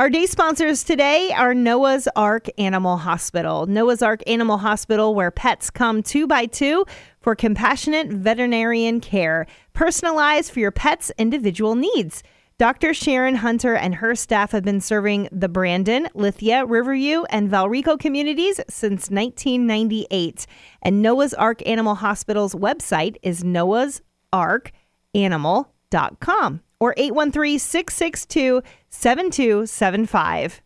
Our day sponsors today are Noah's Ark Animal Hospital. Noah's Ark Animal Hospital, where pets come two by two for compassionate veterinarian care, personalized for your pet's individual needs. Dr. Sharon Hunter and her staff have been serving the Brandon, Lithia, Riverview, and Valrico communities since 1998. And Noah's Ark Animal Hospital's website is or 813 662 7275.